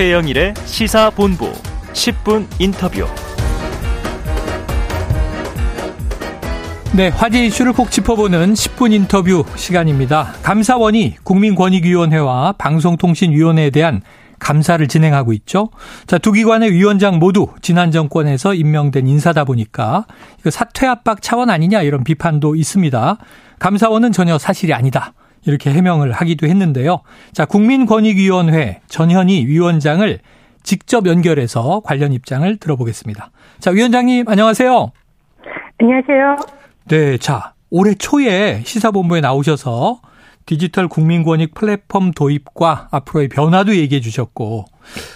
최영일의 시사본부 10분 인터뷰. 네, 화제 이슈를 꼭 짚어보는 10분 인터뷰 시간입니다. 감사원이 국민권익위원회와 방송통신위원회에 대한 감사를 진행하고 있죠. 자, 두 기관의 위원장 모두 지난 정권에서 임명된 인사다 보니까 이거 사퇴 압박 차원 아니냐 이런 비판도 있습니다. 감사원은 전혀 사실이 아니다. 이렇게 해명을 하기도 했는데요. 자, 국민권익위원회 전현희 위원장을 직접 연결해서 관련 입장을 들어보겠습니다. 자, 위원장님 안녕하세요. 안녕하세요. 네, 자, 올해 초에 시사본부에 나오셔서 디지털 국민권익 플랫폼 도입과 앞으로의 변화도 얘기해 주셨고,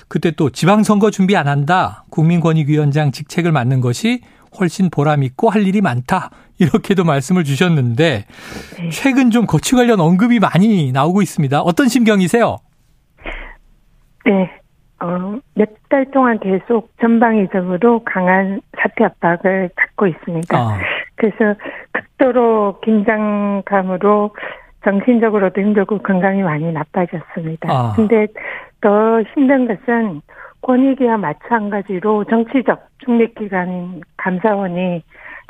그때 또 지방선거 준비 안 한다, 국민권익위원장 직책을 맡는 것이 훨씬 보람있고 할 일이 많다, 이렇게도 말씀을 주셨는데, 네. 최근 좀 거취 관련 언급이 많이 나오고 있습니다. 어떤 심경이세요? 네, 어, 몇 달 동안 계속 전방위적으로 강한 사태 압박을 받고 있습니다. 아. 그래서 극도로 긴장감으로 정신적으로도 힘들고 건강이 많이 나빠졌습니다. 아. 근데 더 힘든 것은 권익위와 마찬가지로 정치적 중립기관인 감사원이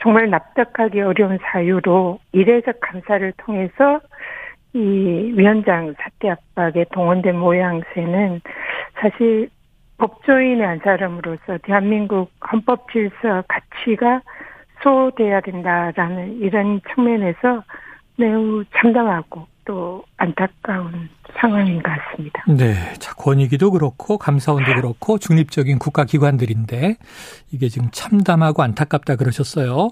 정말 납득하기 어려운 사유로 이례적 감사를 통해서 이 위원장 사퇴 압박에 동원된 모양새는 사실 법조인의 한 사람으로서 대한민국 헌법 질서 가치가 소돼야 된다라는 이런 측면에서 매우 참담하고 또 안타까운 상황인 것 같습니다. 네. 자, 권익위도 그렇고 감사원도 그렇고 중립적인 국가기관들인데 이게 지금 참담하고 안타깝다 그러셨어요.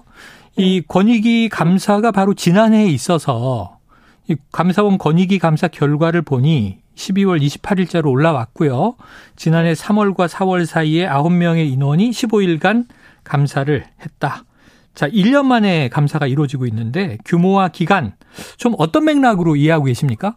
이 네. 권익위 감사가 바로 지난해에 있어서 이 감사원 권익위 감사 결과를 보니 12월 28일자로 올라왔고요. 지난해 3월과 4월 사이에 9명의 인원이 15일간 감사를 했다. 자, 1년 만에 감사가 이루어지고 있는데 규모와 기간 좀 어떤 맥락으로 이해하고 계십니까?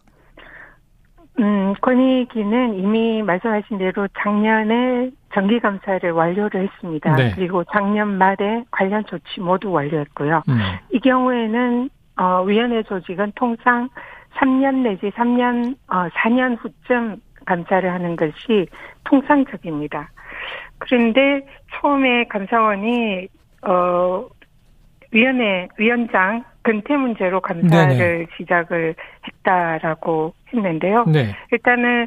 음, 권익위는 이미 말씀하신 대로 작년에 정기 감사를 완료를 했습니다. 네. 그리고 작년 말에 관련 조치 모두 완료했고요. 음. 이 경우에는 어, 위원회 조직은 통상 3년 내지 3년, 어, 4년 후쯤 감사를 하는 것이 통상적입니다. 그런데 처음에 감사원이, 어, 위원회, 위원장 근태 문제로 감사를 네네. 시작을 했다라고 했는데요. 네. 일단은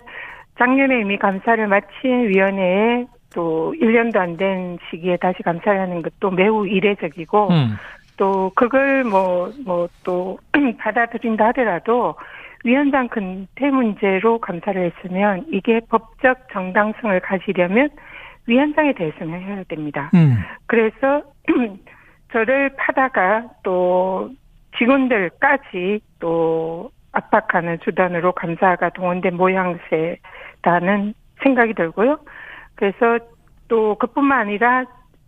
작년에 이미 감사를 마친 위원회에 또 1년도 안 된 시기에 다시 감사를 하는 것도 매우 이례적이고 음. 또 그걸 뭐 뭐 또 받아들인다 하더라도 위원장 근태 문제로 감사를 했으면 이게 법적 정당성을 가지려면 위원장에 대해서는 해야 됩니다. 음. 그래서 저를 파다가 또 직원들까지 또 압박하는 수단으로 감사가 동원된 모양새라는 생각이 들고요. 그래서 또 그뿐만 아니라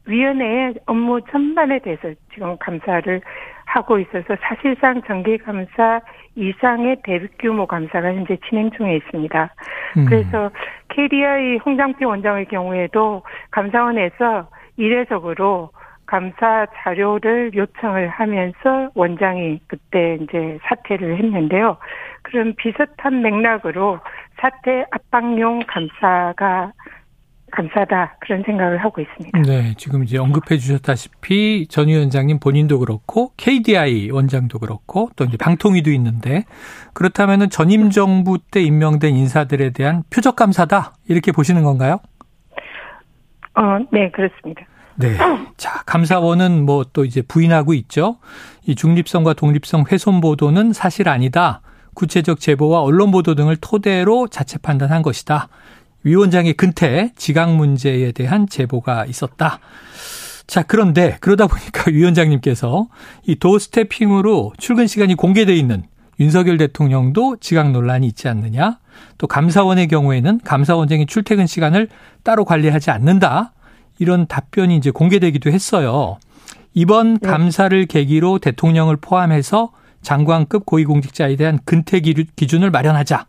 위원회의 업무 전반에 대해서 지금 감사를 하고 있어서 사실상 정기 감사 이상의 대규모 감사가 현재 진행 중에 있습니다. 음. 그래서 KDI 홍장표 원장의 경우에도 감사원에서 이례적으로 감사 자료를 요청을 하면서 원장이 그때 이제 사퇴를 했는데요. 그런 비슷한 맥락으로 사퇴 압박용 감사가 감사다 그런 생각을 하고 있습니다. 네, 지금 이제 언급해 주셨다시피 전 위원장님 본인도 그렇고 KDI 원장도 그렇고 또 이제 방통위도 있는데 그렇다면은 전임 정부 때 임명된 인사들에 대한 표적 감사다 이렇게 보시는 건가요? 어, 네, 그렇습니다. 네. 자, 감사원은 뭐 또 이제 부인하고 있죠. 이 중립성과 독립성 훼손 보도는 사실 아니다. 구체적 제보와 언론 보도 등을 토대로 자체 판단한 것이다. 위원장의 근태, 지각 문제에 대한 제보가 있었다. 자, 그런데 그러다 보니까 위원장님께서 이 도스태핑으로 출근 시간이 공개돼 있는 윤석열 대통령도 지각 논란이 있지 않느냐. 또 감사원의 경우에는 감사원장이 출퇴근 시간을 따로 관리하지 않는다. 이런 답변이 이제 공개되기도 했어요. 이번 네. 감사를 계기로 대통령을 포함해서 장관급 고위공직자에 대한 근태 기준을 마련하자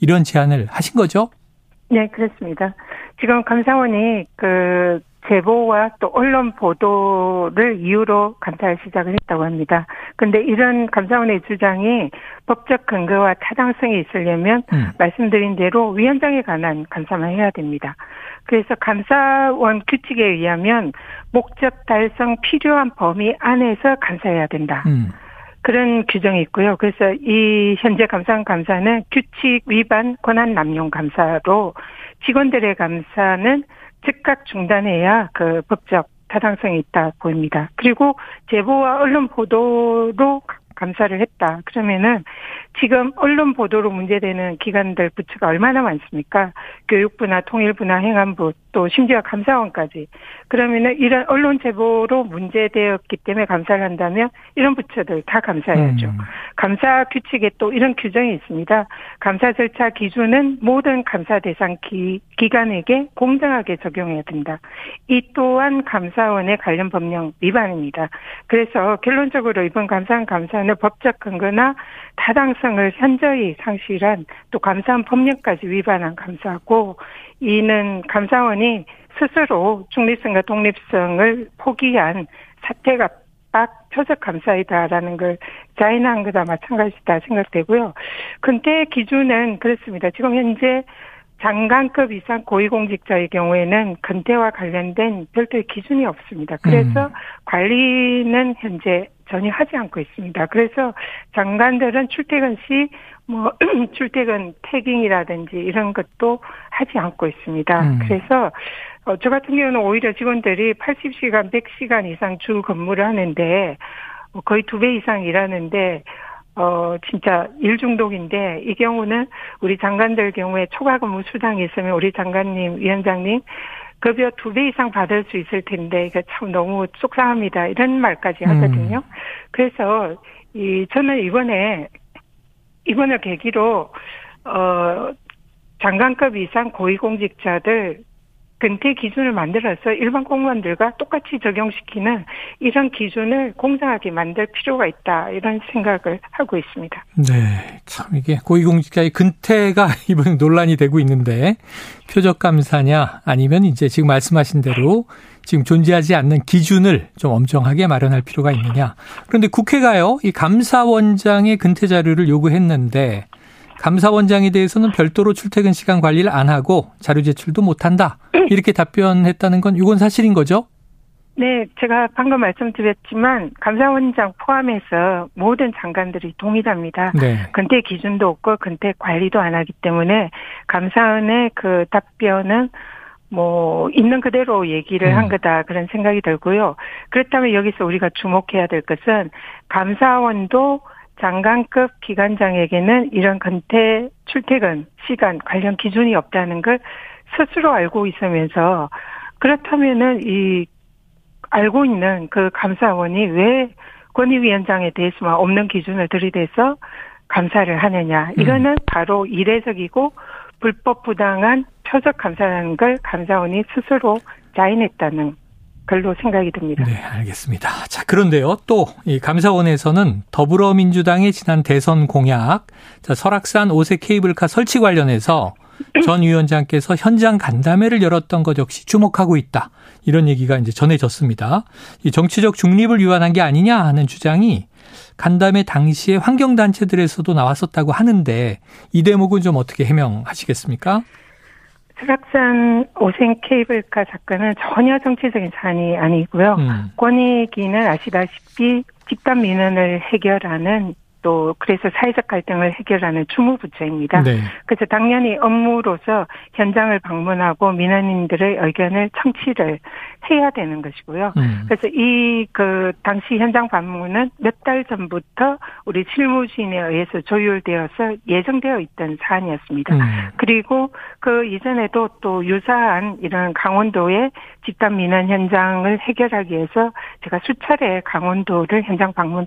이런 제안을 하신 거죠? 네, 그렇습니다. 지금 감사원이 그 제보와 또 언론 보도를 이유로 감사를 시작을 했다고 합니다. 근데 이런 감사원의 주장이 법적 근거와 타당성이 있으려면 음. 말씀드린 대로 위원장에 관한 감사만 해야 됩니다. 그래서 감사원 규칙에 의하면 목적 달성 필요한 범위 안에서 감사해야 된다. 음. 그런 규정이 있고요. 그래서 이 현재 감사원 감사는 규칙 위반 권한 남용 감사로 직원들의 감사는 즉각 중단해야 그 법적 타당성이 있다 보입니다. 그리고 제보와 언론 보도로 감사를 했다. 그러면은 지금 언론 보도로 문제되는 기관들 부처가 얼마나 많습니까? 교육부나 통일부나 행안부 또 심지어 감사원까지. 그러면은 이런 언론 제보로 문제되었기 때문에 감사를 한다면 이런 부처들 다 감사해야죠. 음. 감사 규칙에 또 이런 규정이 있습니다. 감사 절차 기준은 모든 감사 대상 기, 기관에게 공정하게 적용해야 된다. 이 또한 감사원의 관련 법령 위반입니다. 그래서 결론적으로 이번 감사원 감사 는 법적 근거나 타당성을 현저히 상실한 또 감사원 법령까지 위반한 감사고 이는 감사원이 스스로 중립성과 독립성을 포기한 사태가 딱 표적 감사이다라는 걸 자인한 거다 마찬가지다 생각되고요. 근데 기준은 그렇습니다. 지금 현재 장관급 이상 고위공직자의 경우에는 근태와 관련된 별도의 기준이 없습니다. 그래서 음. 관리는 현재 전혀 하지 않고 있습니다. 그래서 장관들은 출퇴근 시 뭐 출퇴근 태깅이라든지 이런 것도 하지 않고 있습니다. 음. 그래서 어, 저 같은 경우는 오히려 직원들이 80시간, 100시간 이상 주 근무를 하는데 어, 거의 두 배 이상 일하는데 어, 진짜 일 중독인데, 이 경우는 우리 장관들 경우에 초과 근무 수당이 있으면 우리 장관님, 위원장님, 급여 두 배 이상 받을 수 있을 텐데, 이거 참 너무 속상합니다. 이런 말까지 음. 하거든요. 음. 그래서, 이, 저는 이번에, 이번을 계기로, 어, 장관급 이상 고위공직자들 근태 기준을 만들어서 일반 공무원들과 똑같이 적용시키는 이런 기준을 공정하게 만들 필요가 있다 이런 생각을 하고 있습니다. 네, 참 이게 고위공직자의 근태가 이번 논란이 되고 있는데 표적 감사냐 아니면 이제 지금 말씀하신 대로 지금 존재하지 않는 기준을 좀 엄정하게 마련할 필요가 있느냐. 그런데 국회가요, 이 감사원장의 근태 자료를 요구했는데 감사원장에 대해서는 별도로 출퇴근 시간 관리를 안 하고 자료 제출도 못 한다. 이렇게 답변했다는 건 이건 사실인 거죠? 네, 제가 방금 말씀드렸지만 감사원장 포함해서 모든 장관들이 동일합니다. 네. 근태 기준도 없고 근태 관리도 안 하기 때문에 감사원의 그 답변은 뭐 있는 그대로 얘기를 음. 한 거다 그런 생각이 들고요. 그렇다면 여기서 우리가 주목해야 될 것은 감사원도 장관급 기관장에게는 이런 근태 출퇴근 시간 관련 기준이 없다는 걸 스스로 알고 있으면서 그렇다면은 이 알고 있는 그 감사원이 왜 권위위원장에 대해서만 없는 기준을 들이대서 감사를 하느냐. 이거는 음. 바로 이례적이고 불법 부당한 표적 감사라는 걸 감사원이 스스로 자인했다는 걸로 생각이 듭니다. 네, 알겠습니다. 자, 그런데요. 또 이 감사원에서는 더불어민주당의 지난 대선 공약, 자, 설악산 5세 케이블카 설치 관련해서 전 위원장께서 현장 간담회를 열었던 것 역시 주목하고 있다. 이런 얘기가 이제 전해졌습니다. 이 정치적 중립을 위반한 게 아니냐 하는 주장이 간담회 당시에 환경단체들에서도 나왔었다고 하는데 이 대목은 좀 어떻게 해명하시겠습니까? 설악산 오생 케이블카 사건은 전혀 정치적인 사안이 아니고요. 음. 권익위는 아시다시피 집단 민원을 해결하는 또 그래서 사회적 갈등을 해결하는 주무부처입니다. 네. 그래서 당연히 업무로서 현장을 방문하고 민원인들의 의견을 청취를 해야 되는 것이고요. 음. 그래서 이 그 당시 현장 방문은 몇 달 전부터 우리 실무진에 의해서 조율되어서 예정되어 있던 사안이었습니다. 음. 그리고 그 이전에도 또 유사한 이런 강원도의 집단 민원 현장을 해결하기 위해서 제가 수차례 강원도를 현장 방문한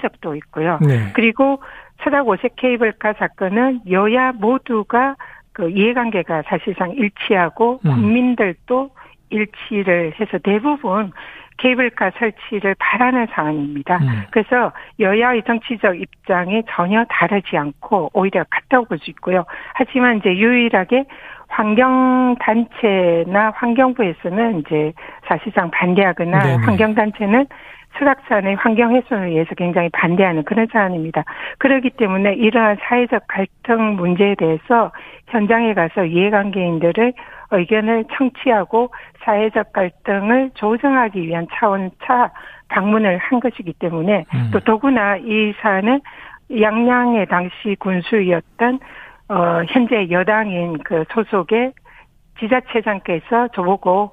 적도 있고요. 네. 그리고 서락 오색 케이블카 사건은 여야 모두가 그 이해관계가 사실상 일치하고 음. 국민들도 일치를 해서 대부분 케이블카 설치를 바라는 상황입니다. 음. 그래서 여야의 정치적 입장이 전혀 다르지 않고 오히려 같다고 볼 수 있고요. 하지만 이제 유일하게 환경단체나 환경부에서는 이제 사실상 반대하거나 네네. 환경단체는 수락산의 환경 훼손을 위해서 굉장히 반대하는 그런 사안입니다. 그렇기 때문에 이러한 사회적 갈등 문제에 대해서 현장에 가서 이해관계인들의 의견을 청취하고 사회적 갈등을 조정하기 위한 차원 차 방문을 한 것이기 때문에 음. 또 더구나 이 사안은 양양의 당시 군수였던 어 현재 여당인 그 소속의 지자체장께서 저보고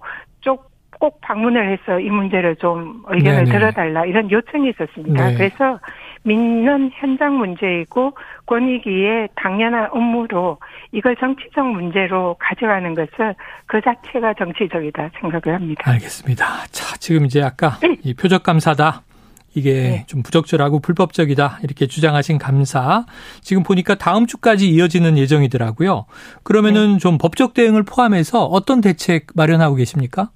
꼭 방문을 해서 이 문제를 좀 의견을 네네. 들어달라 이런 요청이 있었습니다. 네. 그래서 민원 현장 문제이고 권익위의 당연한 업무로 이걸 정치적 문제로 가져가는 것은 그 자체가 정치적이다 생각을 합니다. 알겠습니다. 자, 지금 이제 아까 네. 이 표적 감사다. 이게 네. 좀 부적절하고 불법적이다 이렇게 주장하신 감사 지금 보니까 다음 주까지 이어지는 예정이더라고요. 그러면은 네. 좀 법적 대응을 포함해서 어떤 대책 마련하고 계십니까?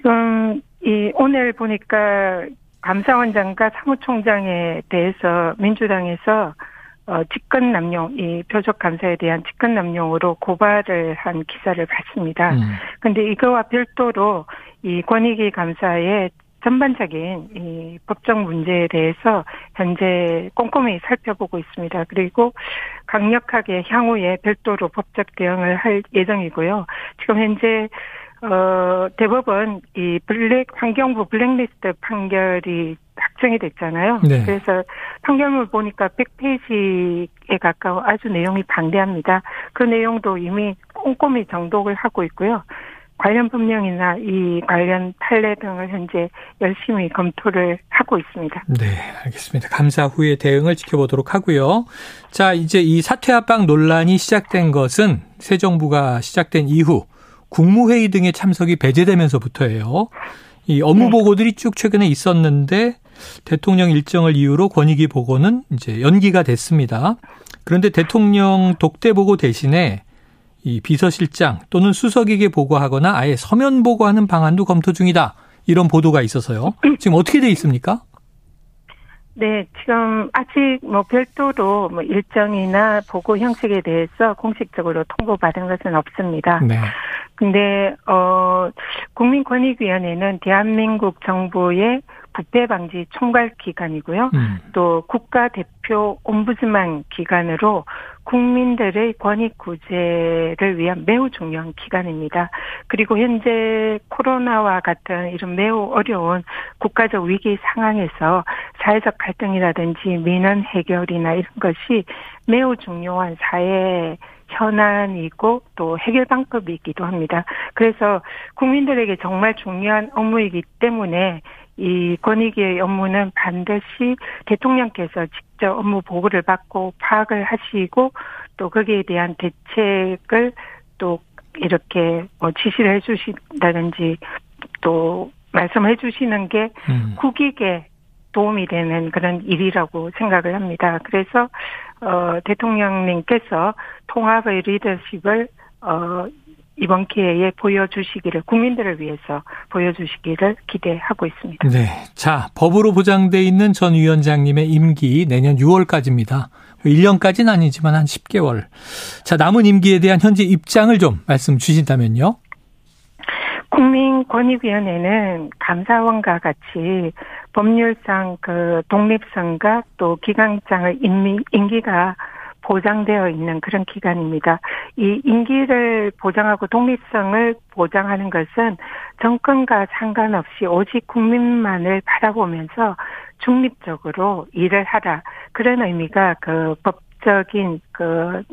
지금 이 오늘 보니까 감사원장과 사무총장에 대해서 민주당에서 어, 직권 남용, 이 표적 감사에 대한 직권 남용으로 고발을 한 기사를 봤습니다. 음. 근데 이거와 별도로 이 권익위 감사의 전반적인 이 법적 문제에 대해서 현재 꼼꼼히 살펴보고 있습니다. 그리고 강력하게 향후에 별도로 법적 대응을 할 예정이고요. 지금 현재 어, 대법원 이 블랙 환경부 블랙리스트 판결이 확정이 됐잖아요. 네. 그래서 판결문 보니까 100페이지에 가까워 아주 내용이 방대합니다. 그 내용도 이미 꼼꼼히 정독을 하고 있고요. 관련 법령이나 이 관련 판례 등을 현재 열심히 검토를 하고 있습니다. 네, 알겠습니다. 감사 후에 대응을 지켜보도록 하고요. 자, 이제 이 사퇴 합방 논란이 시작된 것은 새 정부가 시작된 이후 국무회의 등의 참석이 배제되면서부터예요. 이 업무 네. 보고들이 쭉 최근에 있었는데 대통령 일정을 이유로 권익위 보고는 이제 연기가 됐습니다. 그런데 대통령 독대 보고 대신에 이 비서실장 또는 수석에게 보고하거나 아예 서면 보고하는 방안도 검토 중이다. 이런 보도가 있어서요. 지금 어떻게 돼 있습니까? 네, 지금 아직 뭐 별도로 뭐 일정이나 보고 형식에 대해서 공식적으로 통보받은 것은 없습니다. 네. 근데 어 국민권익위원회는 대한민국 정부의 부패 방지 총괄 기관이고요. 음. 또 국가 대표 옴부즈만 기관으로 국민들의 권익 구제를 위한 매우 중요한 기관입니다. 그리고 현재 코로나와 같은 이런 매우 어려운 국가적 위기 상황에서 사회적 갈등이라든지 민원 해결이나 이런 것이 매우 중요한 사회 현안이고 또 해결 방법이기도 합니다. 그래서 국민들에게 정말 중요한 업무이기 때문에 이 권익위의 업무는 반드시 대통령께서 직접 업무 보고를 받고 파악을 하시고 또 거기에 대한 대책을 또 이렇게 뭐 지시를 해주신다든지 또 말씀해 주시는 게 음. 국익에 도움이 되는 그런 일이라고 생각을 합니다. 그래서 어 대통령님께서 통합의 리더십을 어 이번 기회에 보여주시기를 국민들을 위해서 보여주시기를 기대하고 있습니다. 네. 자, 법으로 보장돼 있는 전 위원장님의 임기 내년 6월까지입니다. 1년까지는 아니지만 한 10개월. 자, 남은 임기에 대한 현재 입장을 좀 말씀 주신다면요. 국민권익위원회는 감사원과 같이 법률상 그 독립성과 또 기강장의 임기가 보장되어 있는 그런 기관입니다. 이 임기를 보장하고 독립성을 보장하는 것은 정권과 상관없이 오직 국민만을 바라보면서 중립적으로 일을 하라. 그런 의미가 그 법적인 그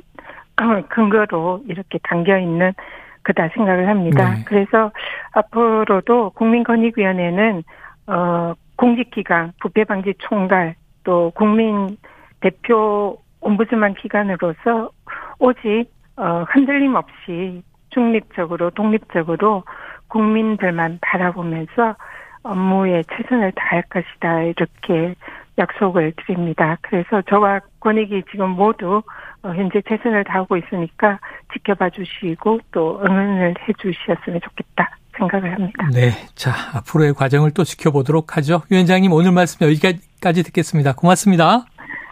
근거로 이렇게 담겨 있는 그다 생각을 합니다. 네. 그래서 앞으로도 국민권익위원회는 어 공직기관, 부패방지 총괄, 또 국민 대표 옴부즈만 기관으로서 오직 어, 흔들림 없이 중립적으로 독립적으로 국민들만 바라보면서 업무에 최선을 다할 것이다 이렇게 약속을 드립니다. 그래서 저와 권익이 지금 모두 어, 현재 최선을 다하고 있으니까 지켜봐 주시고 또 응원을 해 주셨으면 좋겠다 생각을 합니다. 네. 자, 앞으로의 과정을 또 지켜보도록 하죠. 위원장님 오늘 말씀 여기까지 듣겠습니다. 고맙습니다.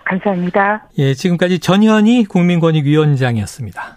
감사합니다. 예, 지금까지 전현희 국민권익위원장이었습니다.